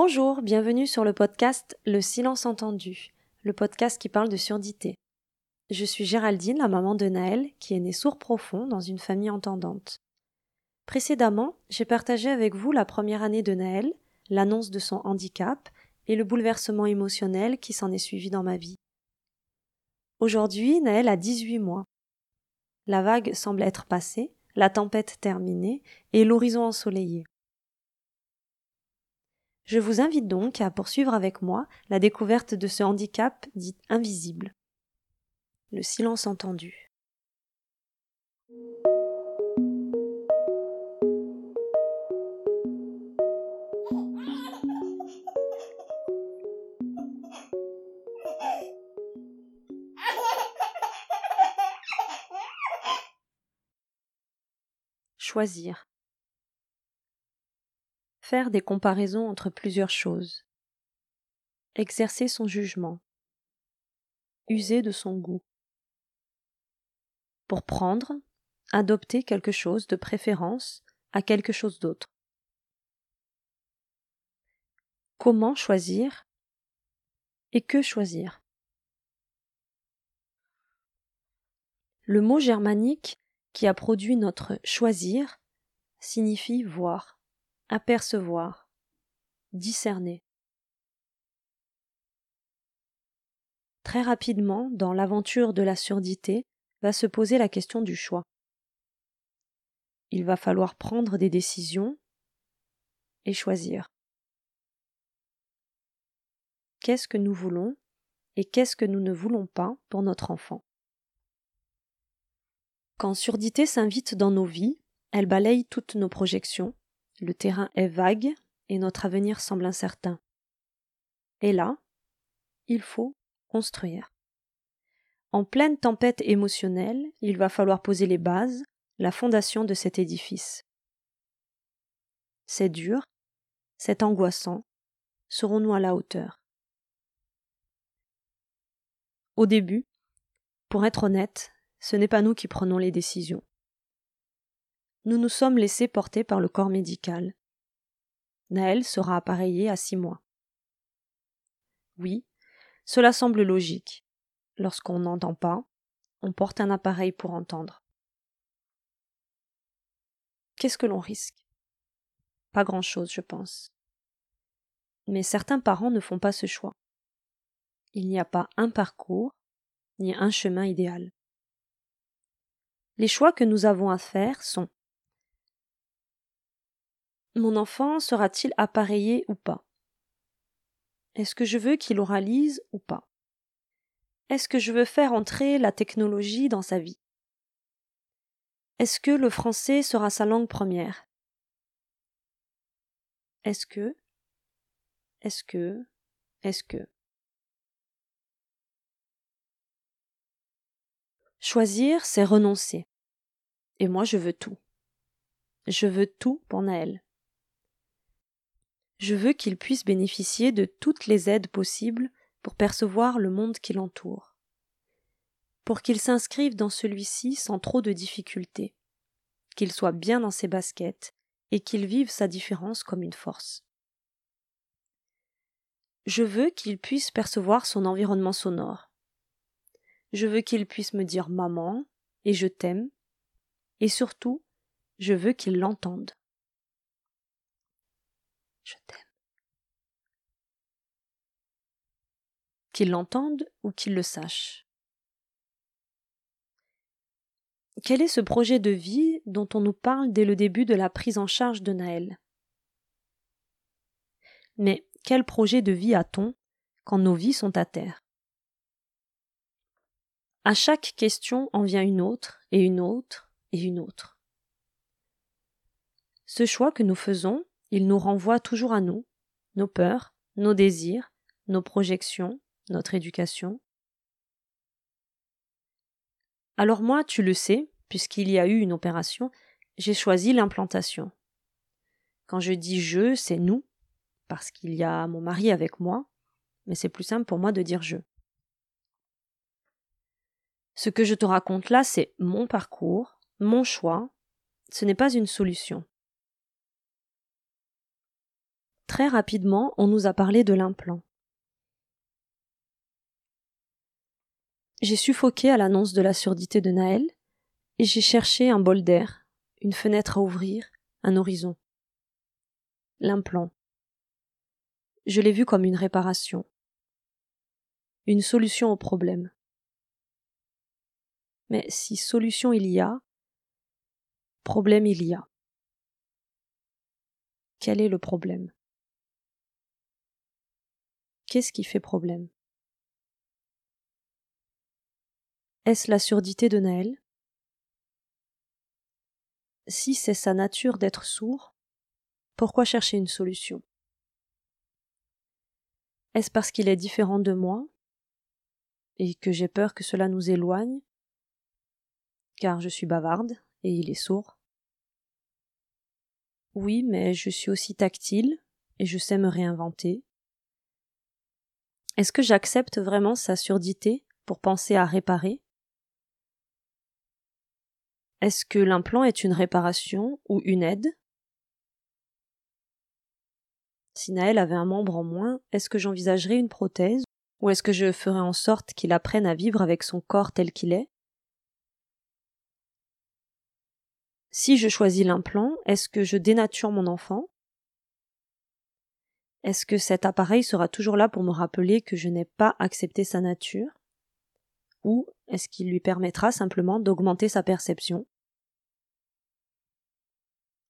Bonjour, bienvenue sur le podcast Le silence entendu, le podcast qui parle de surdité. Je suis Géraldine, la maman de Naël, qui est née sourd profond dans une famille entendante. Précédemment, j'ai partagé avec vous la première année de Naël, l'annonce de son handicap et le bouleversement émotionnel qui s'en est suivi dans ma vie. Aujourd'hui, Naël a 18 mois. La vague semble être passée, la tempête terminée et l'horizon ensoleillé. Je vous invite donc à poursuivre avec moi la découverte de ce handicap dit invisible. Le silence entendu. Choisir. Faire des comparaisons entre plusieurs choses. Exercer son jugement. User de son goût. Pour prendre, adopter quelque chose de préférence à quelque chose d'autre. Comment choisir et que choisir Le mot germanique qui a produit notre choisir signifie voir, apercevoir, discerner. Très rapidement, dans l'aventure de la surdité, va se poser la question du choix. Il va falloir prendre des décisions et choisir. Qu'est-ce que nous voulons et qu'est-ce que nous ne voulons pas pour notre enfant? Quand surdité s'invite dans nos vies, elle balaye toutes nos projections, le terrain est vague et notre avenir semble incertain. Et là, il faut construire. En pleine tempête émotionnelle, il va falloir poser les bases, la fondation de cet édifice. C'est dur, c'est angoissant. Serons-nous à la hauteur? Au début, pour être honnête, ce n'est pas nous qui prenons les décisions. Nous nous sommes laissés porter par le corps médical. Naël sera appareillé à six mois. Oui, cela semble logique. Lorsqu'on n'entend pas, on porte un appareil pour entendre. Qu'est-ce que l'on risque? Pas grand-chose, je pense. Mais certains parents ne font pas ce choix. Il n'y a pas un parcours, ni un chemin idéal. Les choix que nous avons à faire sont Mon enfant sera-t-il appareillé ou pas? Est-ce que je veux qu'il oralise ou pas? Est-ce que je veux faire entrer la technologie dans sa vie? Est-ce que le français sera sa langue première? Est-ce que Est-ce que Est-ce que? Choisir, c'est renoncer. Et moi, je veux tout. Je veux tout pour Naël. Je veux qu'il puisse bénéficier de toutes les aides possibles pour percevoir le monde qui l'entoure, pour qu'il s'inscrive dans celui-ci sans trop de difficultés, qu'il soit bien dans ses baskets et qu'il vive sa différence comme une force. Je veux qu'il puisse percevoir son environnement sonore. Je veux qu'il puisse me dire maman et je t'aime et surtout, je veux qu'il l'entende. Je t'aime. Qu'il l'entende ou qu'il le sache. Quel est ce projet de vie dont on nous parle dès le début de la prise en charge de Naël? Mais quel projet de vie a-t-on quand nos vies sont à terre? À chaque question en vient une autre et une autre et une autre. Ce choix que nous faisons, il nous renvoie toujours à nous, nos peurs, nos désirs, nos projections, notre éducation. Alors moi, tu le sais, puisqu'il y a eu une opération, j'ai choisi l'implantation. Quand je dis je, c'est nous, parce qu'il y a mon mari avec moi, mais c'est plus simple pour moi de dire je. Ce que je te raconte là, c'est mon parcours, mon choix, ce n'est pas une solution. Très rapidement, on nous a parlé de l'implant. J'ai suffoqué à l'annonce de la surdité de Naël, et j'ai cherché un bol d'air, une fenêtre à ouvrir, un horizon. L'implant. Je l'ai vu comme une réparation, une solution au problème. Mais si solution il y a, problème il y a. Quel est le problème? Qu'est-ce qui fait problème? Est-ce la surdité de Naël? Si c'est sa nature d'être sourd, pourquoi chercher une solution? Est-ce parce qu'il est différent de moi et que j'ai peur que cela nous éloigne? Car je suis bavarde et il est sourd. Oui, mais je suis aussi tactile et je sais me réinventer. Est-ce que j'accepte vraiment sa surdité pour penser à réparer? Est-ce que l'implant est une réparation ou une aide? Si Naël avait un membre en moins, est-ce que j'envisagerais une prothèse? Ou est-ce que je ferais en sorte qu'il apprenne à vivre avec son corps tel qu'il est? Si je choisis l'implant, est-ce que je dénature mon enfant? Est-ce que cet appareil sera toujours là pour me rappeler que je n'ai pas accepté sa nature? Ou est-ce qu'il lui permettra simplement d'augmenter sa perception?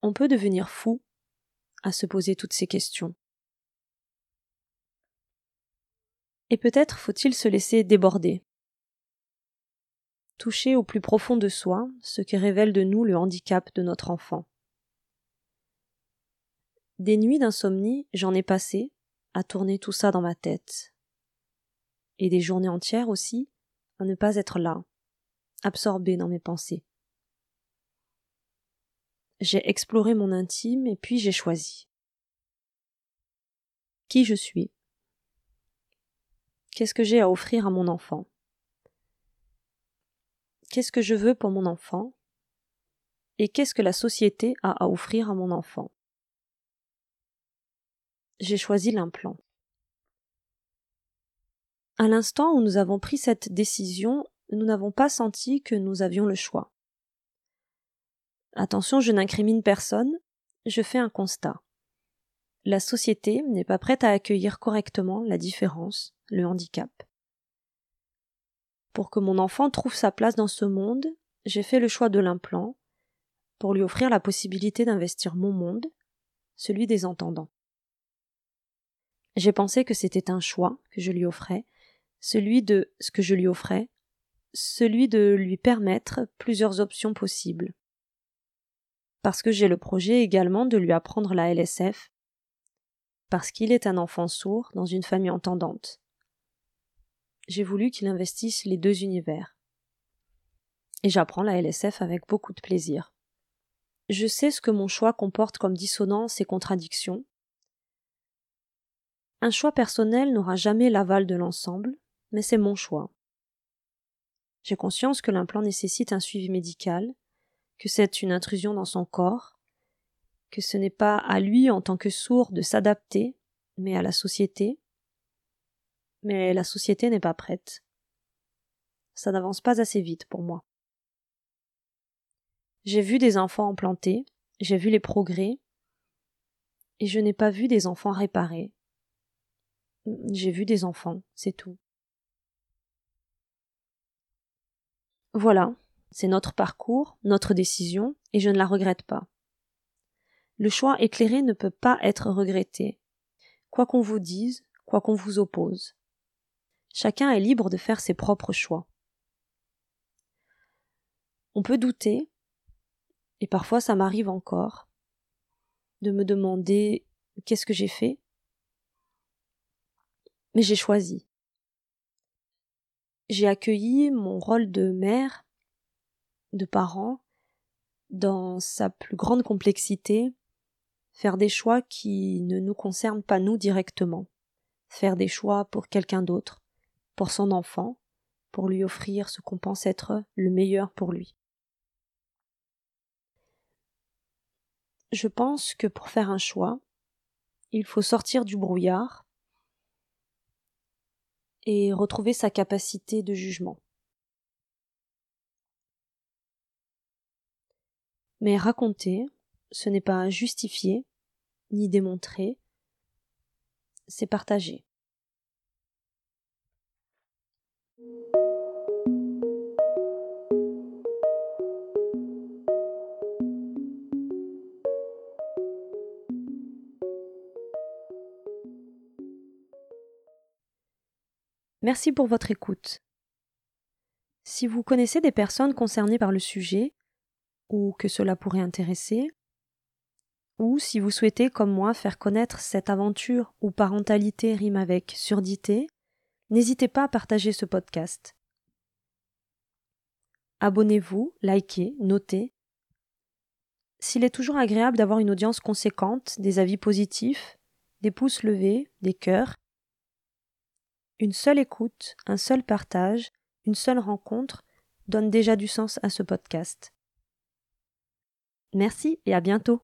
On peut devenir fou à se poser toutes ces questions. Et peut-être faut-il se laisser déborder. Toucher au plus profond de soi ce qui révèle de nous le handicap de notre enfant. Des nuits d'insomnie, j'en ai passé à tourner tout ça dans ma tête. Et des journées entières aussi à ne pas être là, absorbé dans mes pensées. J'ai exploré mon intime et puis j'ai choisi. Qui je suis? Qu'est-ce que j'ai à offrir à mon enfant? Qu'est-ce que je veux pour mon enfant? Et qu'est-ce que la société a à offrir à mon enfant? J'ai choisi l'implant. À l'instant où nous avons pris cette décision, nous n'avons pas senti que nous avions le choix. Attention, je n'incrimine personne, je fais un constat. La société n'est pas prête à accueillir correctement la différence, le handicap. Pour que mon enfant trouve sa place dans ce monde, j'ai fait le choix de l'implant, pour lui offrir la possibilité d'investir mon monde, celui des entendants. J'ai pensé que c'était un choix que je lui offrais, celui de ce que je lui offrais, celui de lui permettre plusieurs options possibles. Parce que j'ai le projet également de lui apprendre la LSF, parce qu'il est un enfant sourd dans une famille entendante. J'ai voulu qu'il investisse les deux univers. Et j'apprends la LSF avec beaucoup de plaisir. Je sais ce que mon choix comporte comme dissonance et contradiction. Un choix personnel n'aura jamais l'aval de l'ensemble, mais c'est mon choix. J'ai conscience que l'implant nécessite un suivi médical, que c'est une intrusion dans son corps, que ce n'est pas à lui en tant que sourd de s'adapter, mais à la société. Mais la société n'est pas prête. Ça n'avance pas assez vite pour moi. J'ai vu des enfants implantés, j'ai vu les progrès, et je n'ai pas vu des enfants réparés. J'ai vu des enfants, c'est tout. Voilà, c'est notre parcours, notre décision, et je ne la regrette pas. Le choix éclairé ne peut pas être regretté, quoi qu'on vous dise, quoi qu'on vous oppose. Chacun est libre de faire ses propres choix. On peut douter, et parfois ça m'arrive encore, de me demander qu'est-ce que j'ai fait, mais j'ai choisi j'ai accueilli mon rôle de mère, de parent, dans sa plus grande complexité, faire des choix qui ne nous concernent pas nous directement, faire des choix pour quelqu'un d'autre, pour son enfant, pour lui offrir ce qu'on pense être le meilleur pour lui. Je pense que pour faire un choix, il faut sortir du brouillard et retrouver sa capacité de jugement. Mais raconter, ce n'est pas justifier, ni démontrer, c'est partager. Merci pour votre écoute. Si vous connaissez des personnes concernées par le sujet, ou que cela pourrait intéresser, ou si vous souhaitez, comme moi, faire connaître cette aventure où parentalité rime avec surdité, n'hésitez pas à partager ce podcast. Abonnez-vous, likez, notez. S'il est toujours agréable d'avoir une audience conséquente, des avis positifs, des pouces levés, des cœurs, une seule écoute, un seul partage, une seule rencontre donne déjà du sens à ce podcast. Merci et à bientôt.